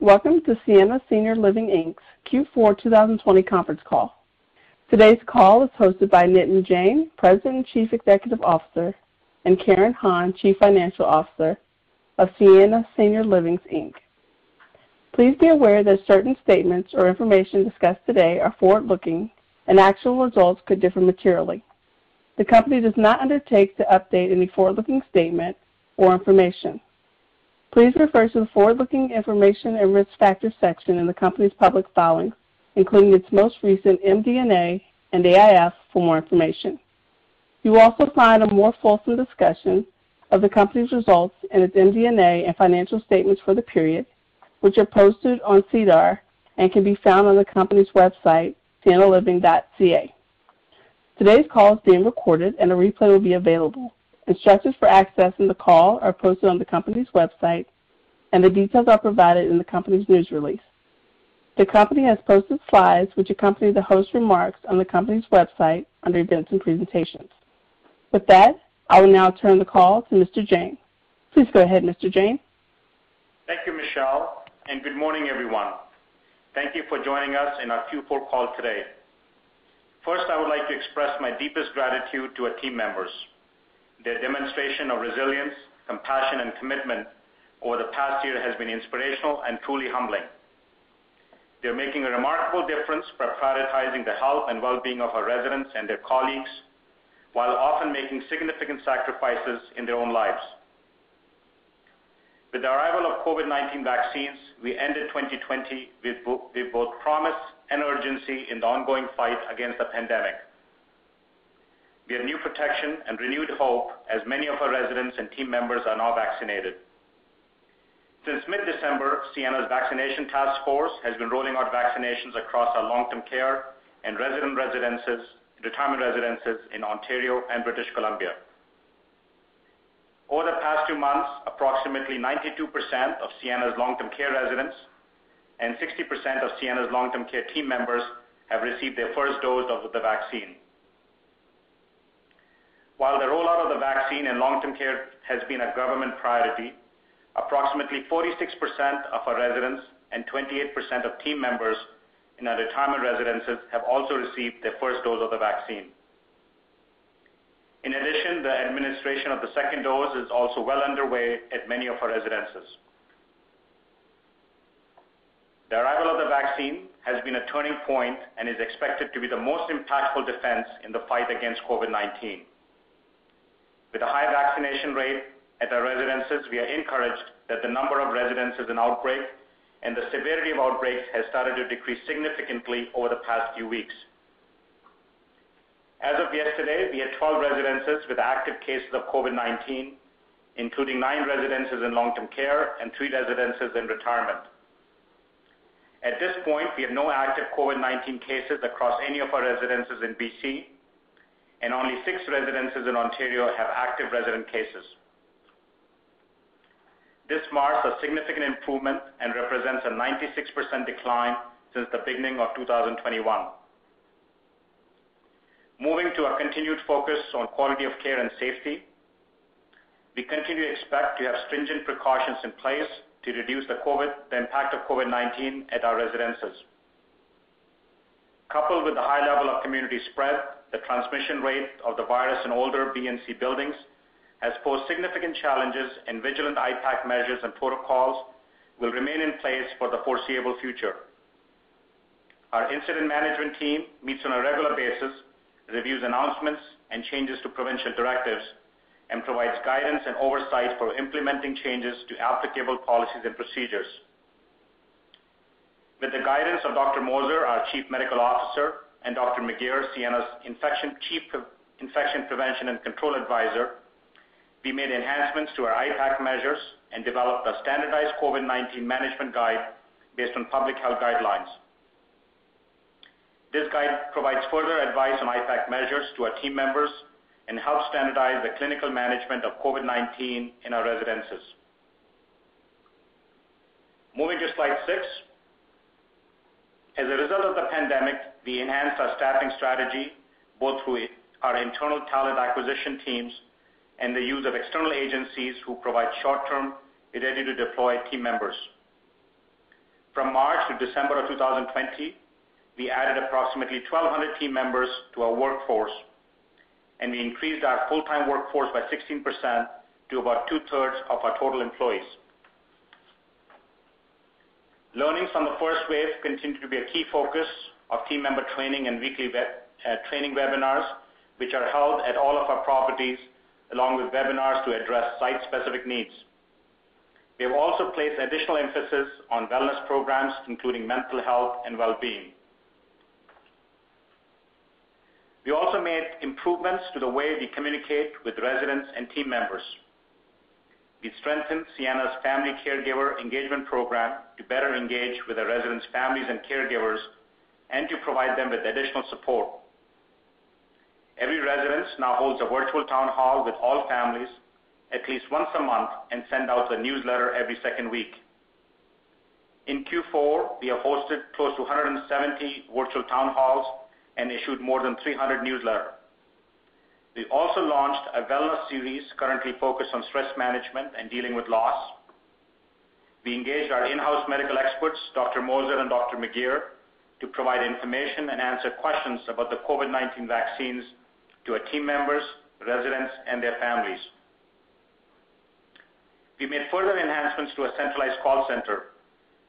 welcome to Sienna Senior Living Inc.'s Q4 2020 conference call. Today's call is hosted by Nitin Jain, President and Chief Executive Officer, and Karen Hon, Chief Financial Officer of Sienna Senior Living Inc. Please be aware that certain statements or information discussed today are forward-looking, and actual results could differ materially. The company does not undertake to update any forward-looking statement or information. Please refer to the forward-looking information and risk factors section in the company's public filings, including its most recent MD&A and AIF for more information. You will also find a more fulsome discussion of the company's results in its MD&A and financial statements for the period, which are posted on SEDAR and can be found on the company's website, siennaliving.ca. Today's call is being recorded and a replay will be available. Instructions for accessing the call are posted on the company's website, and the details are provided in the company's news release. The company has posted slides which accompany the host remarks on the company's website under Events and Presentations. With that, I will now turn the call to Mr. Jain. Please go ahead, Mr. Jain. Thank you, Michelle, and good morning, everyone. Thank you for joining us in our Q4 call today. First, I would like to express my deepest gratitude to our team members. Their demonstration of resilience, compassion, and commitment over the past year has been inspirational and truly humbling. They're making a remarkable difference by prioritizing the health and well-being of our residents and their colleagues, while often making significant sacrifices in their own lives. With the arrival of COVID-19 vaccines, we ended 2020 with both promise and urgency in the ongoing fight against the pandemic. We have new protection and renewed hope as many of our residents and team members are now vaccinated. Since mid-December, Sienna's vaccination task force has been rolling out vaccinations across our long-term care and resident residences, retirement residences in Ontario and British Columbia. Over the past two months, approximately 92% of Sienna's long-term care residents and 60% of Sienna's long-term care team members have received their first dose of the vaccine. While the rollout of the vaccine in long-term care has been a government priority, approximately 46% of our residents and 28% of team members in our retirement residences have also received their first dose of the vaccine. In addition, the administration of the second dose is also well underway at many of our residences. The arrival of the vaccine has been a turning point and is expected to be the most impactful defense in the fight against COVID-19. With a high vaccination rate at our residences, we are encouraged that the number of residences in outbreak and the severity of outbreaks has started to decrease significantly over the past few weeks. As of yesterday, we had 12 residences with active cases of COVID-19, including nine residences in long-term care and three residences in retirement. At this point, we have no active COVID-19 cases across any of our residences in B.C., and only six residences in Ontario have active resident cases. This marks a significant improvement and represents a 96% decline since the beginning of 2021. Moving to our continued focus on quality of care and safety, we continue to expect to have stringent precautions in place to reduce the impact of COVID-19 at our residences. Coupled with the high level of community spread, the transmission rate of the virus in older B and C buildings has posed significant challenges, and vigilant IPAC measures and protocols will remain in place for the foreseeable future. Our incident management team meets on a regular basis, reviews announcements and changes to provincial directives, and provides guidance and oversight for implementing changes to applicable policies and procedures. With the guidance of Dr. Moser, our Chief Medical Officer, and Dr. McGeer, Sienna's Chief Infection Prevention and Control Advisor, we made enhancements to our IPAC measures and developed a standardized COVID-19 management guide based on public health guidelines. This guide provides further advice on IPAC measures to our team members and helps standardize the clinical management of COVID-19 in our residences. Moving to slide six. As a result of the pandemic, we enhanced our staffing strategy, both through our internal talent acquisition teams and the use of external agencies who provide short-term, ready-to-deploy team members. From March to December of 2020, we added approximately 1,200 team members to our workforce, and we increased our full-time workforce by 16% to about two-thirds of our total employees. Learnings from the first wave continue to be a key focus of team member training and weekly uh, training webinars, which are held at all of our properties, along with webinars to address site-specific needs. We have also placed additional emphasis on wellness programs, including mental health and well-being. We also made improvements to the way we communicate with residents and team members. We strengthened Sienna's family caregiver engagement program to better engage with the residents' families and caregivers and to provide them with additional support. Every residence now holds a virtual town hall with all families at least once a month and send out a newsletter every second week. In Q4, we have hosted close to 170 virtual town halls and issued more than 300 newsletters. We also launched a wellness series currently focused on stress management and dealing with loss. We engaged our in-house medical experts, Dr. Moser and Dr. McGeer, to provide information and answer questions about the COVID-19 vaccines to our team members, residents, and their families. We made further enhancements to our centralized call center.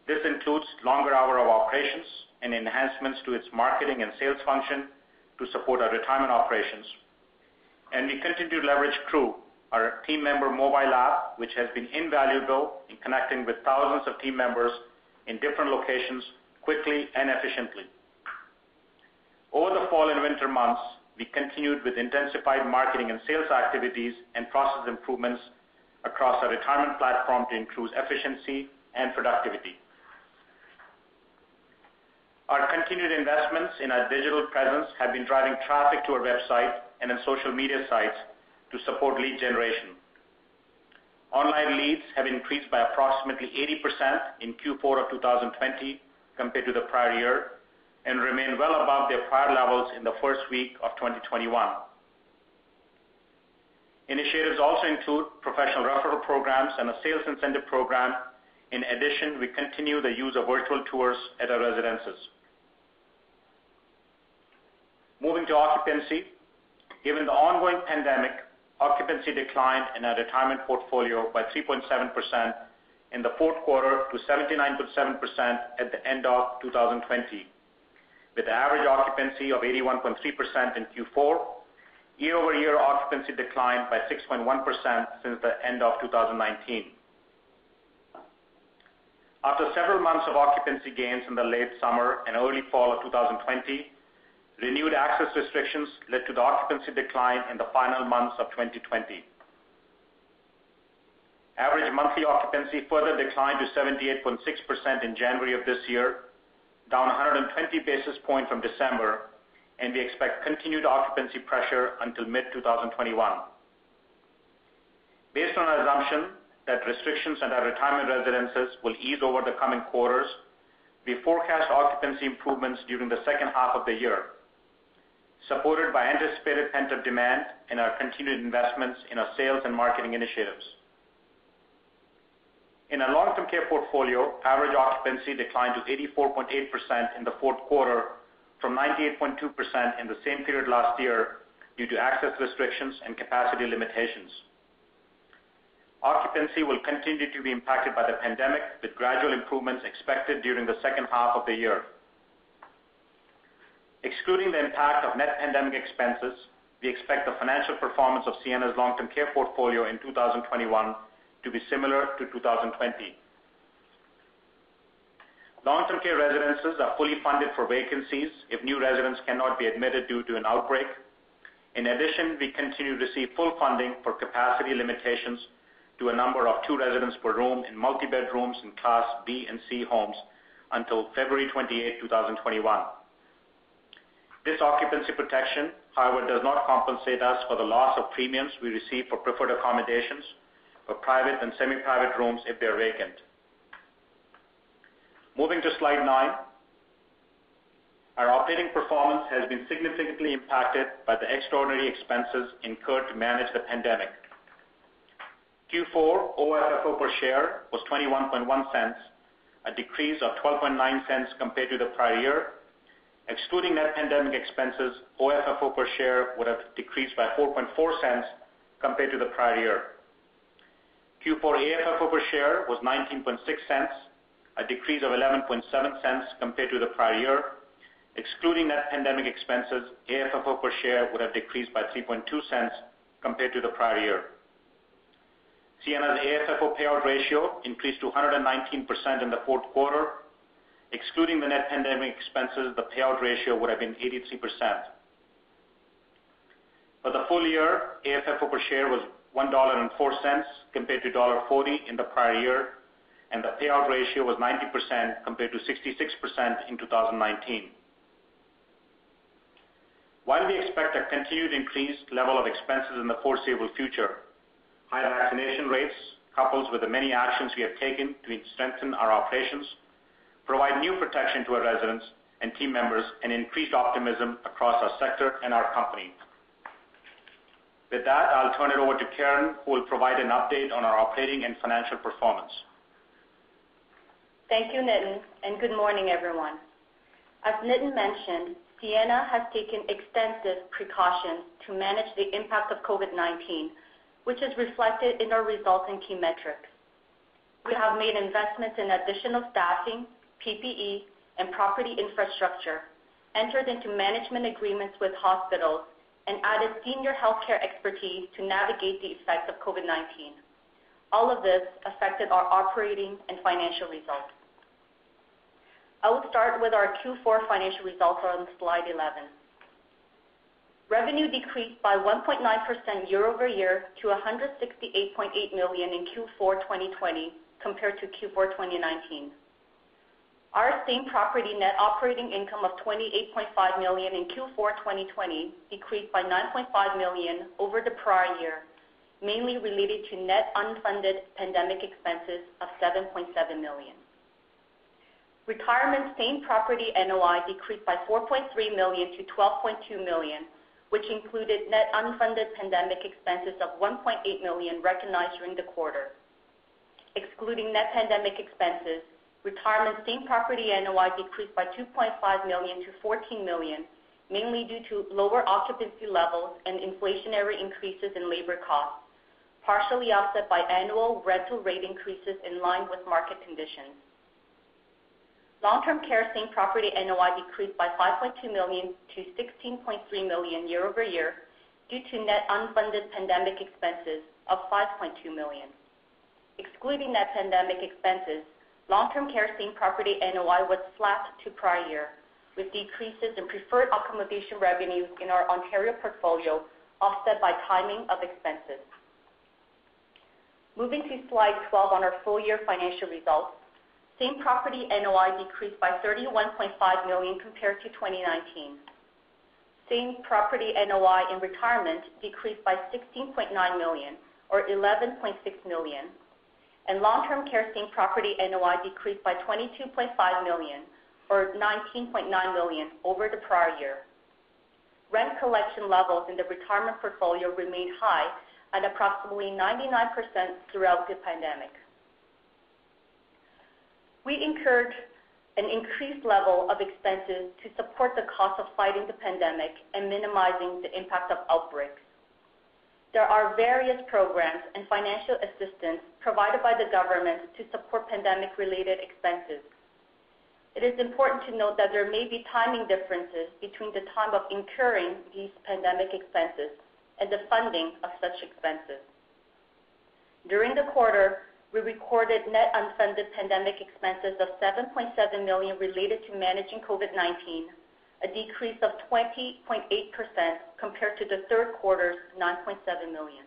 This includes longer hour of operations and enhancements to its marketing and sales function to support our retirement operations. And we continue to leverage Crew, our team member mobile app, which has been invaluable in connecting with thousands of team members in different locations quickly and efficiently. Over the fall and winter months, we continued with intensified marketing and sales activities and process improvements across our retirement platform to improve efficiency and productivity. Our continued investments in our digital presence have been driving traffic to our website and in social media sites to support lead generation. Online leads have increased by approximately 80% in Q4 of 2020 compared to the prior year and remain well above their prior levels in the first week of 2021. Initiatives also include professional referral programs and a sales incentive program. In addition, we continue the use of virtual tours at our residences. Moving to occupancy. Given the ongoing pandemic, occupancy declined in our retirement portfolio by 3.7% in the fourth quarter to 79.7% at the end of 2020, with average occupancy of 81.3% in Q4. Year-over-year occupancy declined by 6.1% since the end of 2019. After several months of occupancy gains in the late summer and early fall of 2020, renewed access restrictions led to the occupancy decline in the final months of 2020. Average monthly occupancy further declined to 78.6% in January of this year, down 120 basis points from December, and we expect continued occupancy pressure until mid-2021. Based on our assumption that restrictions at our retirement residences will ease over the coming quarters, we forecast occupancy improvements during the second half of the year, supported by anticipated pent-up demand and our continued investments in our sales and marketing initiatives. In our long-term care portfolio, average occupancy declined to 84.8% in the fourth quarter from 98.2% in the same period last year due to access restrictions and capacity limitations. Occupancy will continue to be impacted by the pandemic, with gradual improvements expected during the second half of the year. Excluding the impact of net pandemic expenses, we expect the financial performance of Sienna's long-term care portfolio in 2021 to be similar to 2020. Long-term care residences are fully funded for vacancies if new residents cannot be admitted due to an outbreak. In addition, we continue to receive full funding for capacity limitations to a number of two residents per room in multi-bedrooms in Class B and C homes until February 28, 2021. This occupancy protection, however, does not compensate us for the loss of premiums we receive for preferred accommodations for private and semi-private rooms if they're vacant. Moving to slide nine. Our operating performance has been significantly impacted by the extraordinary expenses incurred to manage the pandemic. Q4 OFFO per share was 0.211, a decrease of 0.129 compared to the prior year. Excluding net pandemic expenses, OFFO per share would have decreased by 0.044 compared to the prior year. Q4 AFFO per share was 0.196, a decrease of 0.117 compared to the prior year. Excluding net pandemic expenses, AFFO per share would have decreased by 0.032 compared to the prior year. Sienna's AFFO payout ratio increased to 119% in the fourth quarter. Excluding the net pandemic expenses, the payout ratio would have been 83%. For the full year, AFFO per share was 1.04 dollar compared to 1.40 in the prior year, and the payout ratio was 90% compared to 66% in 2019. While we expect a continued increased level of expenses in the foreseeable future, high vaccination rates, coupled with the many actions we have taken to strengthen our operations, provide new protection to our residents and team members and increased optimism across our sector and our company. With that, I'll turn it over to Karen, who will provide an update on our operating and financial performance. Thank you, Nitin, and good morning, everyone. As Nitin mentioned, Sienna has taken extensive precautions to manage the impact of COVID-19, which is reflected in our results and key metrics. We have made investments in additional staffing, PPE, and property infrastructure, entered into management agreements with hospitals, and added senior healthcare expertise to navigate the effects of COVID-19. All of this affected our operating and financial results. I will start with our Q4 financial results on slide 11. Revenue decreased by 1.9% year-over-year to 168.8 million in Q4 2020 compared to Q4 2019. Our same-property net operating income of 28.5 million in Q4 2020 decreased by 9.5 million over the prior year, mainly related to net unfunded pandemic expenses of 7.7 million. Retirement same-property NOI decreased by 4.3 million to 12.2 million, which included net unfunded pandemic expenses of 1.8 million recognized during the quarter. Excluding net pandemic expenses, retirement same-property NOI decreased by 2.5 million to 14 million, mainly due to lower occupancy levels and inflationary increases in labor costs, partially offset by annual rental rate increases in line with market conditions. Long-term care same-property NOI decreased by 5.2 million to 16.3 million year-over-year due to net unfunded pandemic expenses of 5.2 million. Excluding net pandemic expenses, long-term care same-property NOI was flat to prior year, with decreases in preferred accommodation revenues in our Ontario portfolio offset by timing of expenses. Moving to slide 12 on our full-year financial results. Same-property NOI decreased by 31.5 million compared to 2019. Same-property NOI in retirement decreased by 16.9 million, or 11.6 million, and long-term care same-property NOI decreased by 22.5 million, or 19.9 million over the prior year. Rent collection levels in the retirement portfolio remained high at approximately 99% throughout the pandemic. We incurred an increased level of expenses to support the cost of fighting the pandemic and minimizing the impact of outbreaks. There are various programs and financial assistance provided by the government to support pandemic-related expenses. It is important to note that there may be timing differences between the time of incurring these pandemic expenses and the funding of such expenses. During the quarter, we recorded net unfunded pandemic expenses of 7.7 million related to managing COVID-19, a decrease of 20.8% compared to the third quarter's 9.7 million.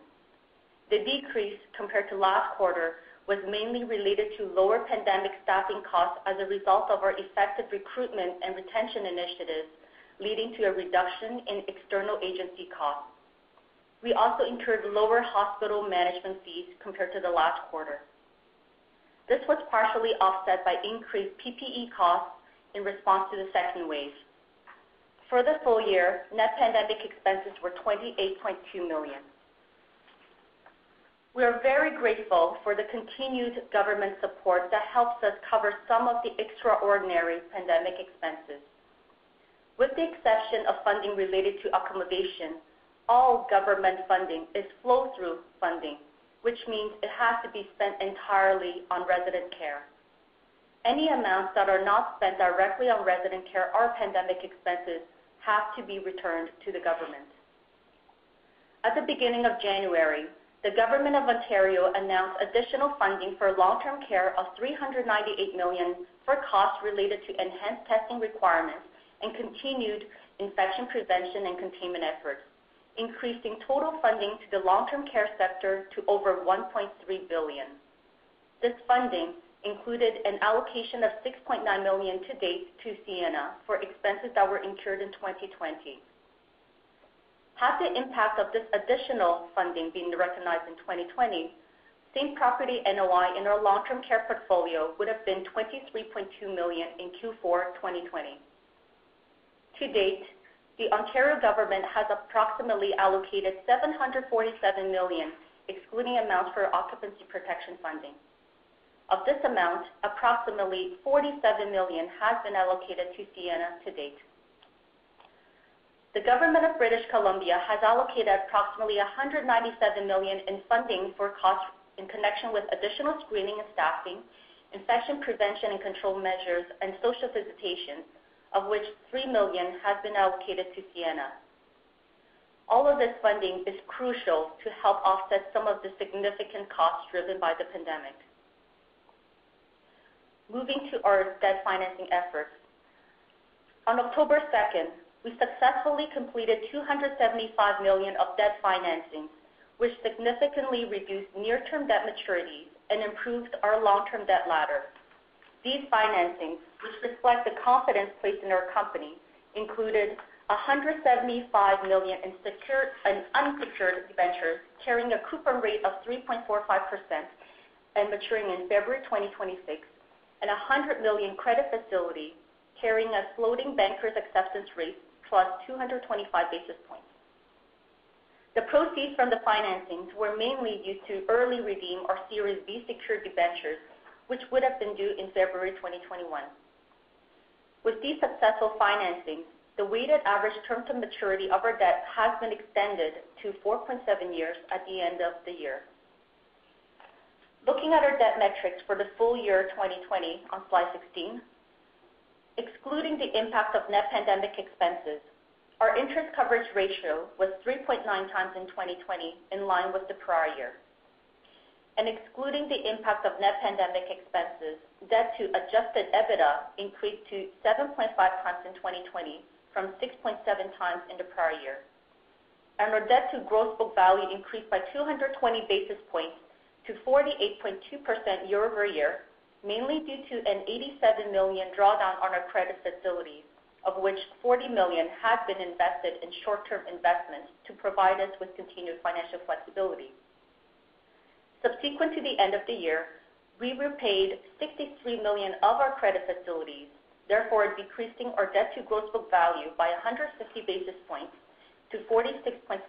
The decrease compared to last quarter was mainly related to lower pandemic staffing costs as a result of our effective recruitment and retention initiatives, leading to a reduction in external agency costs. We also incurred lower hospital management fees compared to the last quarter. This was partially offset by increased PPE costs in response to the second wave. For the full year, net pandemic expenses were 28.2 million. We are very grateful for the continued government support that helps us cover some of the extraordinary pandemic expenses. With the exception of funding related to accommodation, all government funding is flow-through funding, which means it has to be spent entirely on resident care. Any amounts that are not spent directly on resident care or pandemic expenses have to be returned to the government. At the beginning of January, the Government of Ontario announced additional funding for long-term care of 398 million for costs related to enhanced testing requirements and continued infection prevention and containment efforts, increasing total funding to the long-term care sector to over 1.3 billion. This funding included an allocation of 6.9 million to date to Sienna for expenses that were incurred in 2020. Had the impact of this additional funding been recognized in 2020, same-property NOI in our long-term care portfolio would have been 23.2 million in Q4 2020. To date, the Ontario government has approximately allocated 747 million, excluding amounts for occupancy protection funding. Of this amount, approximately 47 million has been allocated to Sienna to date. The government of British Columbia has allocated approximately 197 million in funding for costs in connection with additional screening and staffing, infection prevention and control measures, and social visitation, of which 3 million has been allocated to Sienna. All of this funding is crucial to help offset some of the significant costs driven by the pandemic. Moving to our debt financing efforts. On October 2nd, we successfully completed 275 million of debt financing, which significantly reduced near-term debt maturities and improved our long-term debt ladder. These financings, which reflect the confidence placed in our company, included 175 million in secured and unsecured debentures carrying a coupon rate of 3.45% and maturing in February 2026, and a 100 million credit facility carrying a floating banker's acceptance rate plus 225 basis points. The proceeds from the financings were mainly used to early redeem our Series B secured debentures, which would have been due in February 2021. With these successful financings, the weighted average term to maturity of our debt has been extended to 4.7 years at the end of the year. Looking at our debt metrics for the full year 2020 on slide 16, Excluding the impact of net pandemic expenses, our interest coverage ratio was 3.9 times in 2020, in line with the prior year. And excluding the impact of net pandemic expenses, debt to adjusted EBITDA increased to 7.5 times in 2020 from 6.7 times in the prior year. And our debt to gross book value increased by 220 basis points to 48.2% year-over-year, mainly due to an 87 million drawdown on our credit facilities, of which 40 million has been invested in short-term investments to provide us with continued financial flexibility. Subsequent to the end of the year, we repaid 63 million of our credit facilities, therefore decreasing our debt to gross book value by 150 basis points to 46.7%.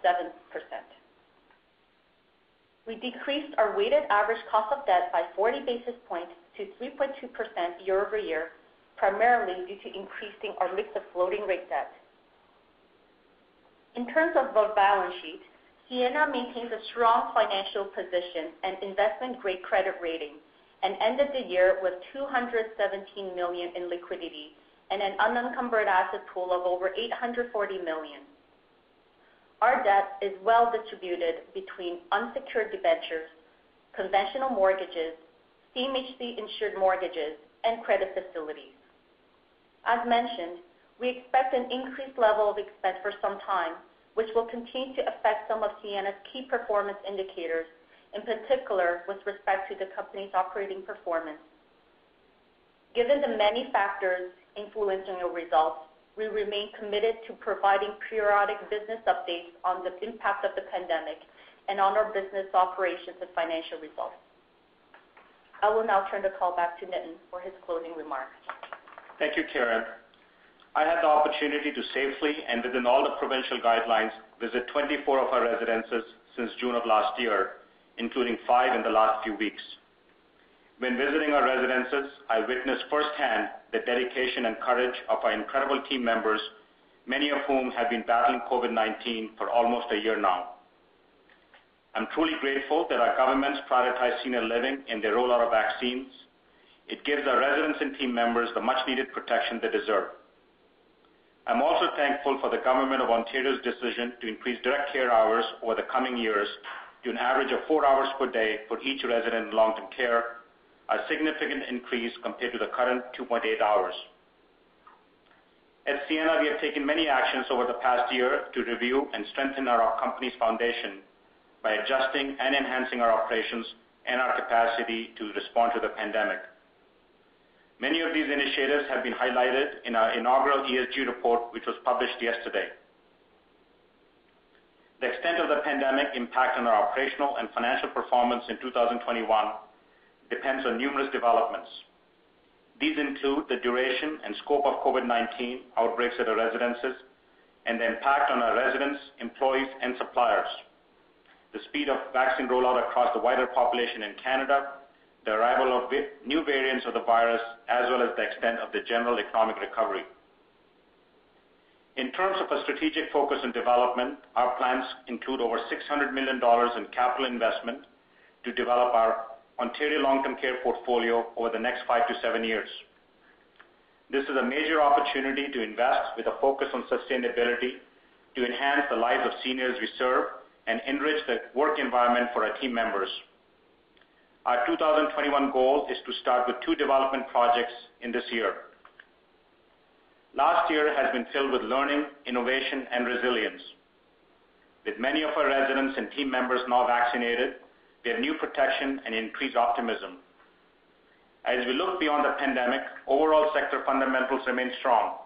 We decreased our weighted average cost of debt by 40 basis points to 3.2% year-over-year, primarily due to increasing our mix of floating rate debt. In terms of our balance sheet, Sienna maintains a strong financial position and investment-grade credit rating and ended the year with 217 million in liquidity and an unencumbered asset pool of over 840 million. Our debt is well distributed between unsecured debentures, conventional mortgages, CMHC-insured mortgages, and credit facilities. As mentioned, we expect an increased level of expense for some time, which will continue to affect some of Sienna's key performance indicators, in particular with respect to the company's operating performance. Given the many factors influencing our results, we remain committed to providing periodic business updates on the impact of the pandemic and on our business operations and financial results. I will now turn the call back to Nitin for his closing remarks. Thank you, Karen. I had the opportunity to safely and within all the provincial guidelines, visit 24 of our residences since June of last year, including five in the last few weeks. When visiting our residences, I witnessed firsthand the dedication and courage of our incredible team members, many of whom have been battling COVID-19 for almost a year now. I'm truly grateful that our governments prioritize senior living in their rollout of vaccines. It gives our residents and team members the much-needed protection they deserve. I'm also thankful for the Government of Ontario's decision to increase direct care hours over the coming years to an average of four hours per day for each resident in long-term care, a significant increase compared to the current 2.8 hours. At Sienna, we have taken many actions over the past year to review and strengthen our company's foundation by adjusting and enhancing our operations and our capacity to respond to the pandemic. Many of these initiatives have been highlighted in our inaugural ESG report, which was published yesterday. The extent of the pandemic impact on our operational and financial performance in 2021 depends on numerous developments. These include the duration and scope of COVID-19 outbreaks at our residences and the impact on our residents, employees, and suppliers, the speed of vaccine rollout across the wider population in Canada, the arrival of new variants of the virus, as well as the extent of the general economic recovery. In terms of a strategic focus on development, our plans include over 600 million dollars in capital investment to develop our Ontario long-term care portfolio over the next five to seven years. This is a major opportunity to invest with a focus on sustainability to enhance the lives of seniors we serve and enrich the work environment for our team members. Our 2021 goal is to start with two development projects in this year. Last year has been filled with learning, innovation, and resilience. With many of our residents and team members now vaccinated, we have new protection and increased optimism. As we look beyond the pandemic, overall sector fundamentals remain strong.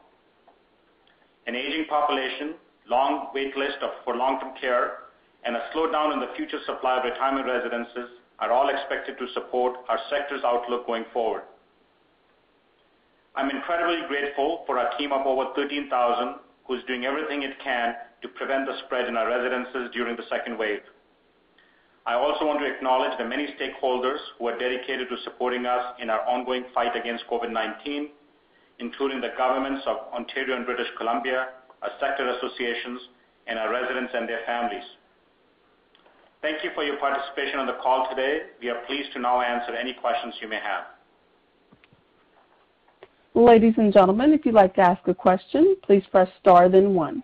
An aging population, long wait list for long-term care, and a slowdown in the future supply of retirement residences are all expected to support our sector's outlook going forward. I'm incredibly grateful for our team of over 13,000 who's doing everything it can to prevent the spread in our residences during the second wave. I also want to acknowledge the many stakeholders who are dedicated to supporting us in our ongoing fight against COVID-19, including the governments of Ontario and British Columbia, our sector associations, and our residents and their families. Thank you for your participation on the call today. We are pleased to now answer any questions you may have. Ladies and gentlemen, if you'd like to ask a question, please press star then one.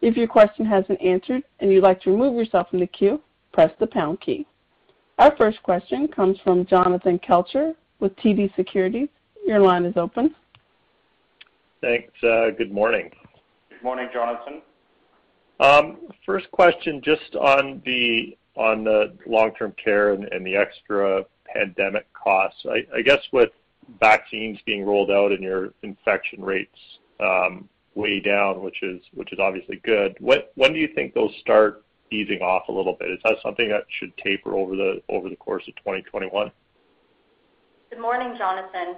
If your question has been answered and you'd like to remove yourself from the queue, press the pound key. Our first question comes from Jonathan Kelcher with TD Securities. Your line is open. Thanks. Uh, good morning. Good morning, Jonathan. Um, first question, just on the long-term care and the extra pandemic costs. I guess with vaccines being rolled out and your infection rates um, way down, which is obviously good, when do you think those start easing off a little bit? Is that something that should taper over the course of 2021? Good morning, Jonathan.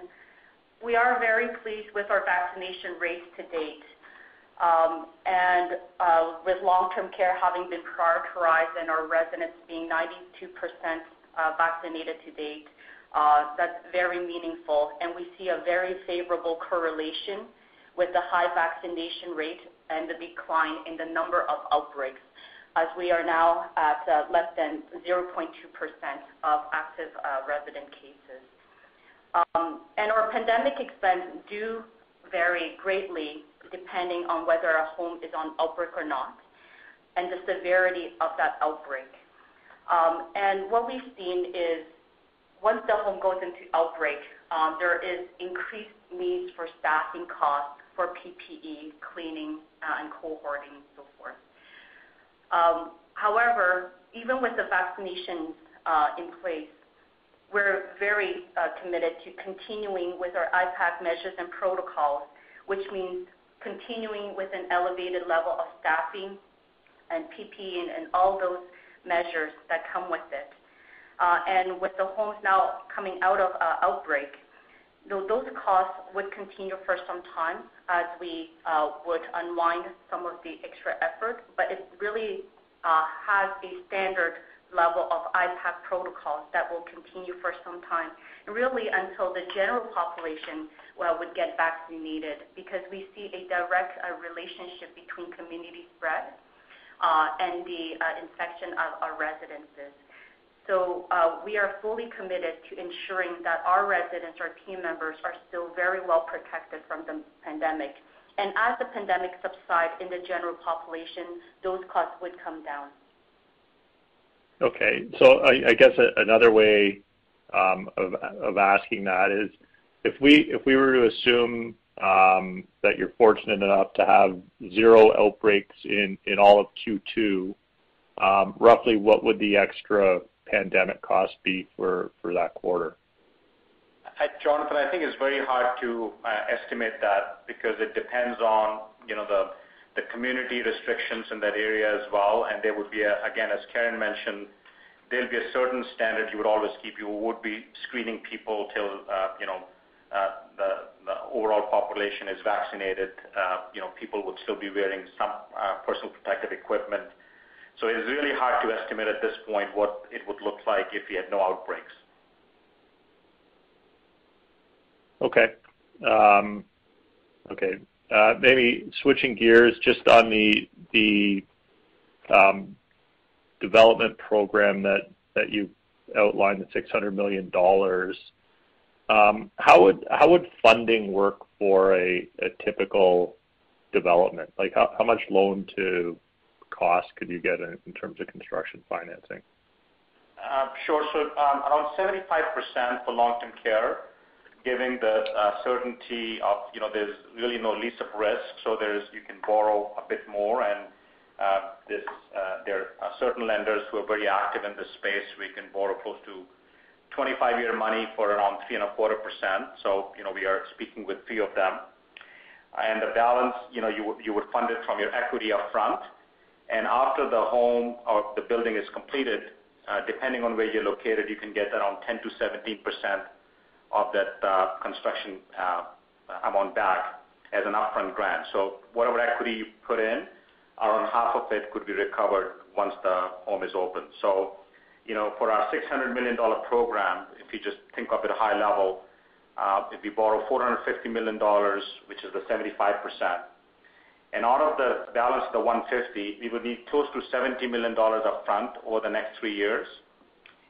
We are very pleased with our vaccination rates to date. Um, and uh, with long-term care having been prioritized and our residents being 92% uh, vaccinated to date, uh, that's very meaningful, and we see a very favorable correlation with the high vaccination rate and the decline in the number of outbreaks, as we are now at less than 0.2% of active resident cases. Um and our pandemic expense do vary greatly depending on whether a home is on outbreak or not, and the severity of that outbreak. Um, and what we've seen is once the home goes into outbreak, um, there is increased needs for staffing costs for PPE, cleaning, uh, and cohorting, and so forth. Um, however, even with the vaccinations uh, in place. We're very uh, committed to continuing with our IPAC measures and protocols, which means continuing with an elevated level of staffing and PPE and all those measures that come with it. Uh, and with the homes now coming out of uh, outbreak, those costs would continue for some time as we uh, would unwind some of the extra effort. But it really has a standard level of IPAC protocols that will continue for some time, really until the general population uh, would get vaccinated, because we see a direct uh, relationship between community spread uh, and the infection of our residences. So uh we are fully committed to ensuring that our residents, our team members, are still very well protected from the pandemic. And as the pandemic subsides in the general population, those costs would come down. Okay. So I guess another way um, of asking that is, if we were to assume um, that you're fortunate enough to have zero outbreaks in all of Q2, um, roughly what would the extra pandemic cost be for that quarter? Jonathan, I think it's very hard to uh, estimate that because it depends on you know, the community restrictions in that area as well. And there would be, again, as Karen mentioned, there'll be a certain standard you would always keep. You would be screening people till uh, you know uh, the overall population is vaccinated. Uh, people would still be wearing some personal protective equipment. So it's really hard to estimate at this point what it would look like if we had no outbreaks. Okay, um, okay. Uh, maybe switching gears just on the um, development program that you outlined, the 600 million dollars. Um, how would funding work for a typical development? Like, how much loan to cost could you get in terms of construction financing? Uh, sure. So um around 75% for long-term care, giving the certainty of you know there's really no lease-up risk, so there's you can borrow a bit more. And uh this uh there are certain lenders who are very active in this space. We can borrow close to 25-year money for around 3.25%. So you know we are speaking with three of them. And the balance, you know, you would fund it from your equity up front. And after the home or the building is completed, depending on where you're located, you can get around 10%-17% of that uh, construction uh, amount back as an upfront grant. So whatever equity you put in, around half of it could be recovered once the home is open. So, you know, for our 600 million dollar program, if you just think of it at a high level, uh, if we borrow 450 million dollars, which is the 75%, and out of the balance the 150, we would need close to 70 million dollars upfront over the next three years.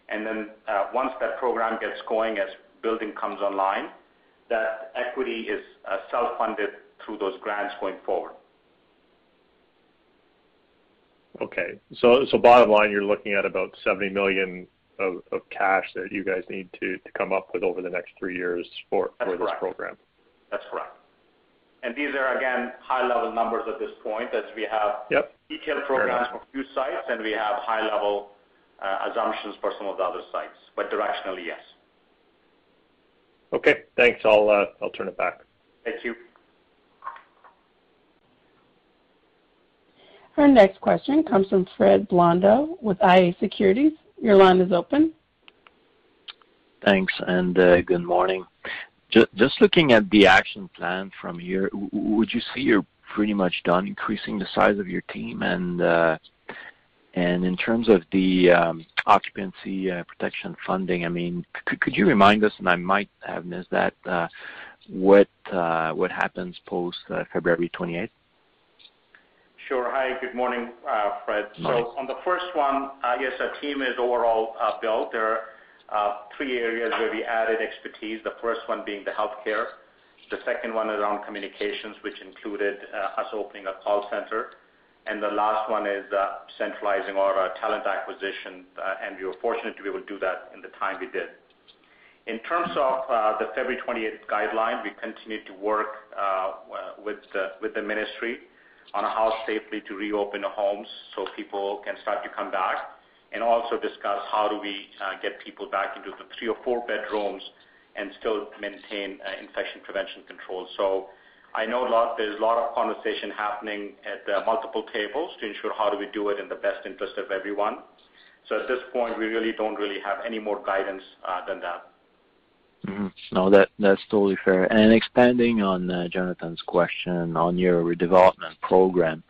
And then uh once that program gets going, as building comes online, that equity is uh, self-funded through those grants going forward. Okay. So so bottom line, you're looking at about 70 million of cash that you guys need to come up with over the next three years for this program. That's correct. And these are, again, high-level numbers at this point as we have. Yep detailed programs for a few sites, and we have high-level uh, assumptions for some of the other sites. But directionally, yes. Okay, thanks. Uh, I'll turn it back. Thank you. Our next question comes from Fred Blondeau with iA Securities. Your line is open. Thanks, and uh, good morning. Just looking at the action plan from here, would you say you're pretty much done increasing the size of your team? Uh, And in terms of the um, occupancy uh, protection funding, I mean, could you remind us, and I might have missed that, uh, uh, what happens post February 28th? Sure. Hi, good morning, Fred. Morning. On the first one, yes, our team is overall built. There are three areas where we added expertise, the first one being the healthcare. The second one is around communications, which included us opening a call center. And the last one is uh, centralizing our uh, talent acquisition, uh, and we were fortunate to be able to do that in the time we did. In terms of the February 28th guideline, we continue to work with the ministry on how safely to reopen homes so people can start to come back. and also discuss how do we get people back into the three or four bedrooms and still maintain infection prevention controls. I know there's a lot of conversation happening at the multiple tables to ensure how do we do it in the best interest of everyone. So at this point, we really don't really have any more guidance uh, than that. Mm-hmm. No, that's totally fair. And expanding on uh, Jonathan's question on your redevelopment program.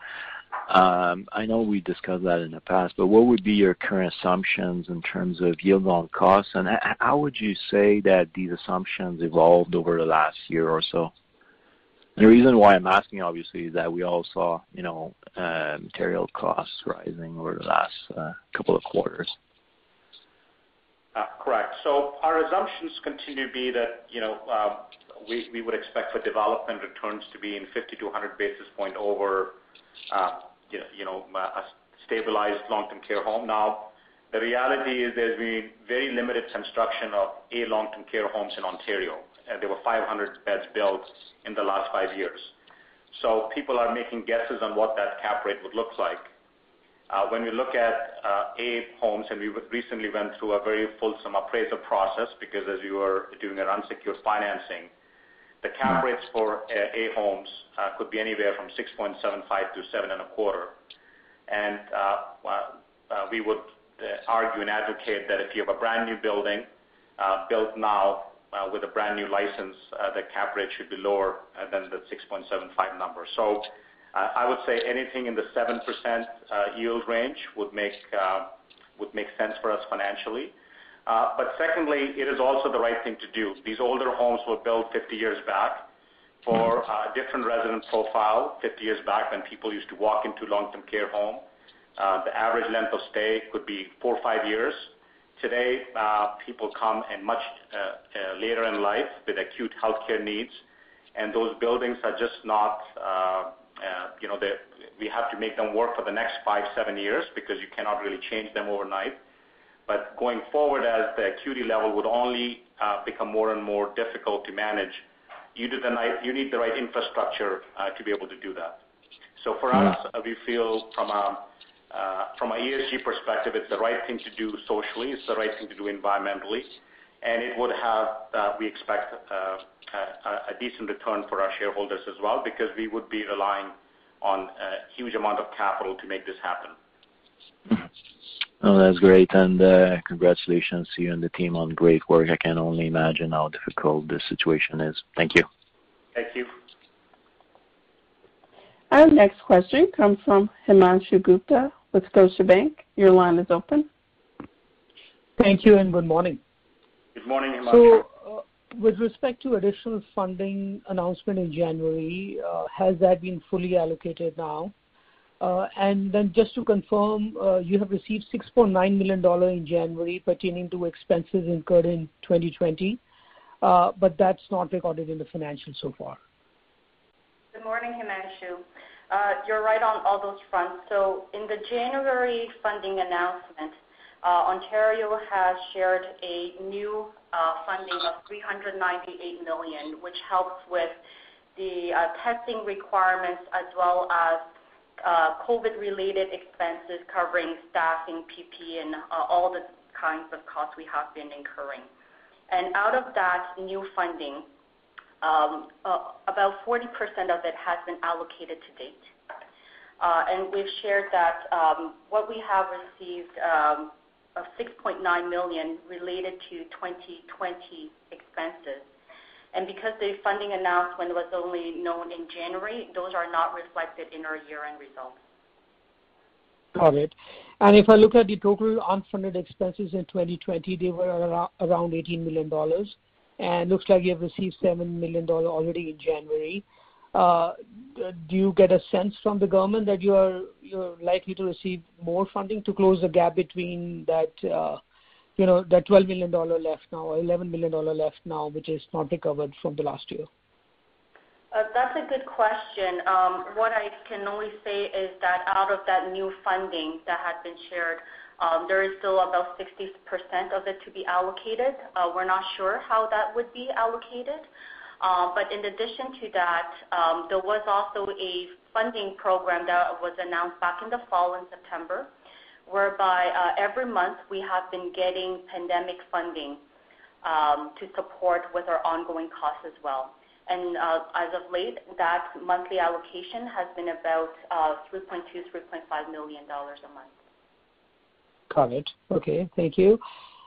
Um, I know we discussed that in the past, but what would be your current assumptions in terms of yield on costs, and how would you say that these assumptions evolved over the last year or so? The reason why I'm asking, obviously, is that we all saw you know, uh, material costs rising over the last uh, couple of quarters. Uh, correct. So our assumptions continue to be that you know, we we would expect for development returns to be in 50-100 basis point over you know, a stabilized long-term care home. Now, the reality is there's been very limited construction of A long-term care homes in Ontario. Uh, there were 500 beds built in the last five years. So people are making guesses on what that cap rate would look like. Uh, when we look at uh, A homes, and we recently went through a very fulsome appraisal process because as you are doing an unsecured financing, the cap mm-hmm. rates for A homes could be anywhere from 6.75%-7.25%. We would argue and advocate that if you have a brand-new building built now Uh, with a brand-new license, uh, the cap rate should be lower uh, than the 6.75 number. I would say anything in the 7% yield range would make uh would make sense for us financially. Uh but secondly, it is also the right thing to do. These older homes were built 50 years back for a different resident profile 50 years back when people used to walk into long-term care home. The average length of stay could be four or five years. Today, uh, people come in much uh, uh, later in life with acute healthcare needs, and those buildings are just not. You know, we have to make them work for the next five, seven years because you cannot really change them overnight. But going forward, as the acuity level would only become more and more difficult to manage, you need the right infrastructure to be able to do that. So for mm-hmm. us, we feel from Uh, an ESG perspective, it's the right thing to do socially, it's the right thing to do environmentally, and it would have, uh, we expect, uh, a decent return for our shareholders as well because we would be relying on a huge amount of capital to make this happen. Oh, that's great. And congratulations to you and the team on great work. I can only imagine how difficult this situation is. Thank you. Thank you. Our next question comes from Himanshu Gupta with Scotiabank. Your line is open. Thank you, and good morning. Good morning, Himanshu. Uh, with respect to additional funding announcement in January, uh, has that been fully allocated now? Uh, and then just to confirm, uh, you have received 6.9 million dollars in January pertaining to expenses incurred in 2020, but that's not recorded in the financials so far. Good morning, Himanshu. Uh, you're right on all those fronts. So in the January funding announcement, uh, Ontario has shared a new uh, funding of 398 million, which helps with the testing requirements as well as COVID-related expenses covering staffing, PPE, and all the kinds of costs we have been incurring. And out of that new funding, Um, uh, about 40% of it has been allocated to date. Uh, and we've shared that um, what we have received um, of 6.9 million related to 2020 expenses. And because the funding announcement was only known in January, those are not reflected in our year-end results. Got it. And if I look at the total unfunded expenses in 2020, they were around 18 million dollars, and looks like you have received 7 million dollars already in January. Uh, do you get a sense from the government that you're likely to receive more funding to close the gap between uh, that 12 million dollar left now or 11 million dollar left now, which is not recovered from the last year? Uh, that's a good question. Um, what I can only say is that out of that new funding that had been shared, Um, there is still about 60% of it to be allocated. Uh, we're not sure how that would be allocated. Um but in addition to that, um, there was also a funding program that was announced back in the fall in September, whereby uh, every month we have been getting pandemic funding um, to support with our ongoing costs as well. And uh as of late, that monthly allocation has been about uh, 3.2 million-3.5 million dollars a month. Got it. Okay. Thank you.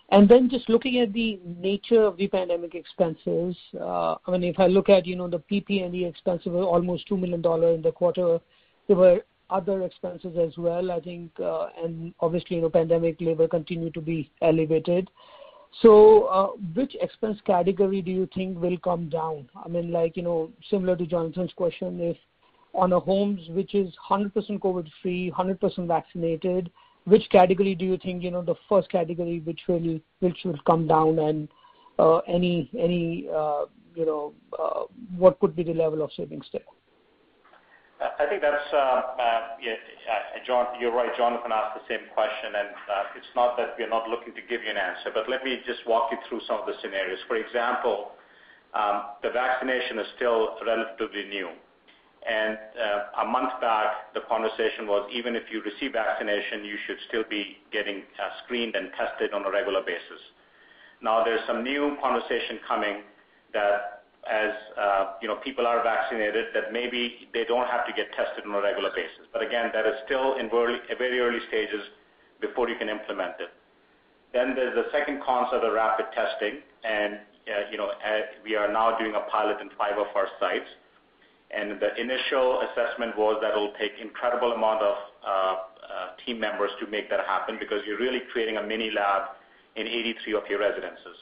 And then just looking at the nature of the pandemic expenses, uh I mean if I look at you know the PPE expenses were almost 2 million dollars in the quarter. There were other expenses as well, I think, and obviously, you know pandemic labor continued to be elevated. So, which expense category do you think will come down? I mean, like, you know, similar to Jonathan's question, if on a homes which is 100% COVID-free, 100% vaccinated, which category do you think you know, the first category which will come down and uh any, any uh you know, what could be the level of savings there? I think that's, yeah, uh John you're right. Jonathan asked the same question. And it's not that we're not looking to give you an answer, but let me just walk you through some of the scenarios. For example, um the vaccination is still relatively new. Uh, a month back, the conversation was, even if you receive vaccination, you should still be getting uh, screened and tested on a regular basis. Now, there's some new conversation coming that as uh you know people are vaccinated, that maybe they don't have to get tested on a regular basis. But again, that is still in very early stages before you can implement it. Then there's the second concept of rapid testing. And uh, you know we are now doing a pilot in five of our sites. And the initial assessment was that it'll take incredible amount of uh, team members to make that happen because you're really creating a mini lab in 83 of your residences,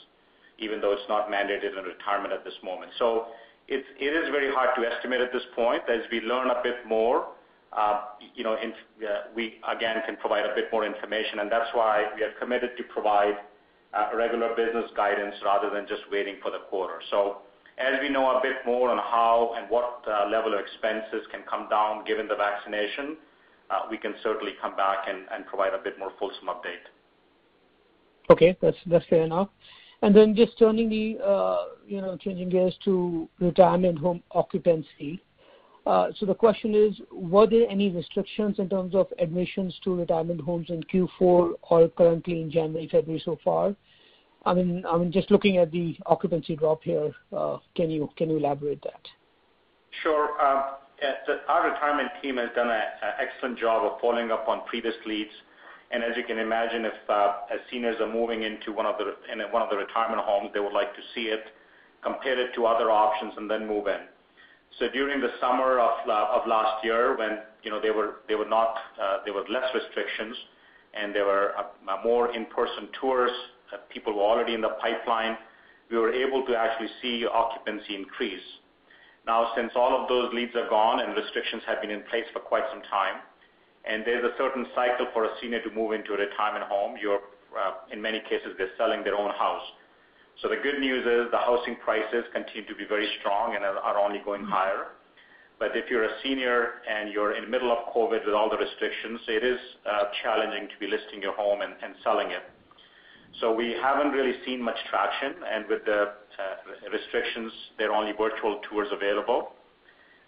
even though it's not mandated in retirement at this moment. So It is very hard to estimate at this point. As we learn a bit more, uh, you know, uh, we again can provide a bit more information, and that's why we are committed to provide regular business guidance rather than just waiting for the quarter. As we know a bit more on how and what level of expenses can come down given the vaccination, we can certainly come back and provide a bit more fulsome update. Okay. That's fair enough. And then just turning the uh you know, changing gears to retirement home occupancy. Uh so the question is, were there any restrictions in terms of admissions to retirement homes in Q4 or currently in January, February so far? I mean, I mean just looking at the occupancy drop here, uh, can you can you elaborate that? Sure. Um, uh, our retirement team has done an excellent job of following up on previous leads. And as you can imagine, if uh, seniors are moving into one of the in one of the retirement homes, they would like to see it, compare it to other options, and then move in. So during the summer of of last year when you know they were they were not there were less restrictions and there were more in-person tours, Uh, people were already in the pipeline, we were able to actually see occupancy increase. Now, since all of those leads are gone and restrictions have been in place for quite some time, and there's a certain cycle for a senior to move into a retirement home, uh, in many cases, they're selling their own house. So the good news is the housing prices continue to be very strong and are only going mm-hmm. higher. But if you're a senior and you're in the middle of COVID with all the restrictions, it is uh, challenging to be listing your home and selling it. So we haven't really seen much traction, and with the uh, restrictions, there are only virtual tours available.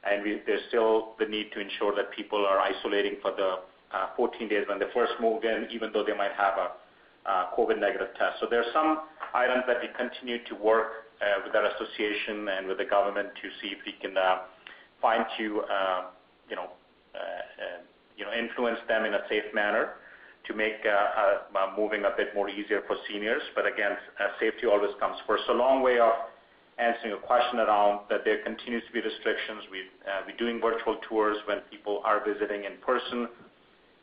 And there's still the need to ensure that people are isolating for the uh, 14 days when they first move in, even though they might have a uh, COVID negative test. There are some items that we continue to work with our association and with the government to see if we can find to you know, influence them in a safe manner to make uh, uh, uh, moving a bit more easier for seniors. But again, safety always comes first. A long way of answering your question around that there continues to be restrictions. We're doing virtual tours when people are visiting in person.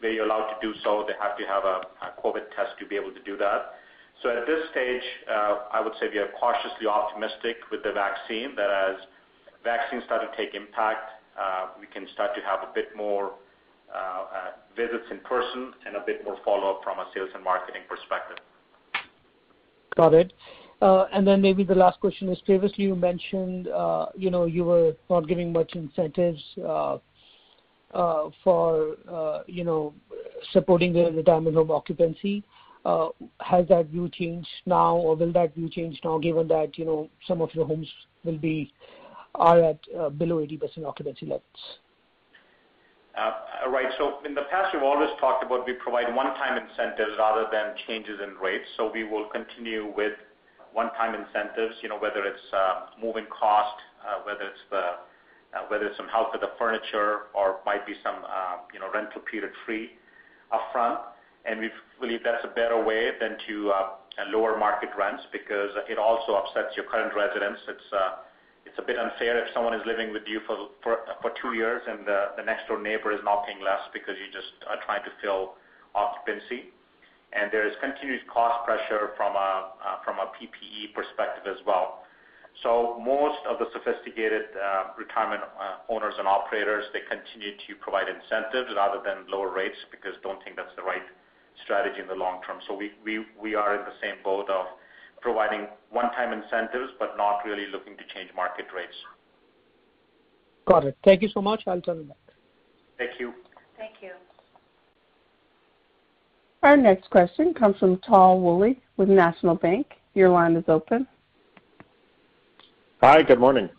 Where you're allowed to do so, they have to have a COVID test to be able to do that. So at this stage, I would say we are cautiously optimistic with the vaccine, that as vaccines start to take impact, we can start to have a bit more visits in person and a bit more follow-up from a sales and marketing perspective. Got it. Uh and then maybe the last question is, previously you mentioned uh you know you were not giving much incentives for uh you know uh supporting the retirement home occupancy. Has that view changed now, or will that view change now given that you know some of your homes will be are at below 80% occupancy levels? Uh, uh, right. So in the past, we've always talked about we provide one-time incentives rather than changes in rates. So we will continue with one-time incentives, you know, whether it's uh, moving cost, whether it's some help with the furniture or might be some uh you know rental period free upfront. And we believe that's a better way than to lower market rents because it also upsets your current residents. It's a bit unfair if someone is living with you for two years and the next-door neighbor is now paying less because you just are trying to fill occupancy. And there is continued cost pressure from a uh from a PPE perspective as well. So most of the sophisticated retirement owners and operators, they continue to provide incentives rather than lower rates because don't think that's the right strategy in the long term. So we are in the same boat of providing one-time incentives, but not really looking to change market rates. Got it. Thank you so much. I'll turn it back. Thank you. Thank you. Our next question comes from Tal Woolley with National Bank. Your line is open. Hi, good morning.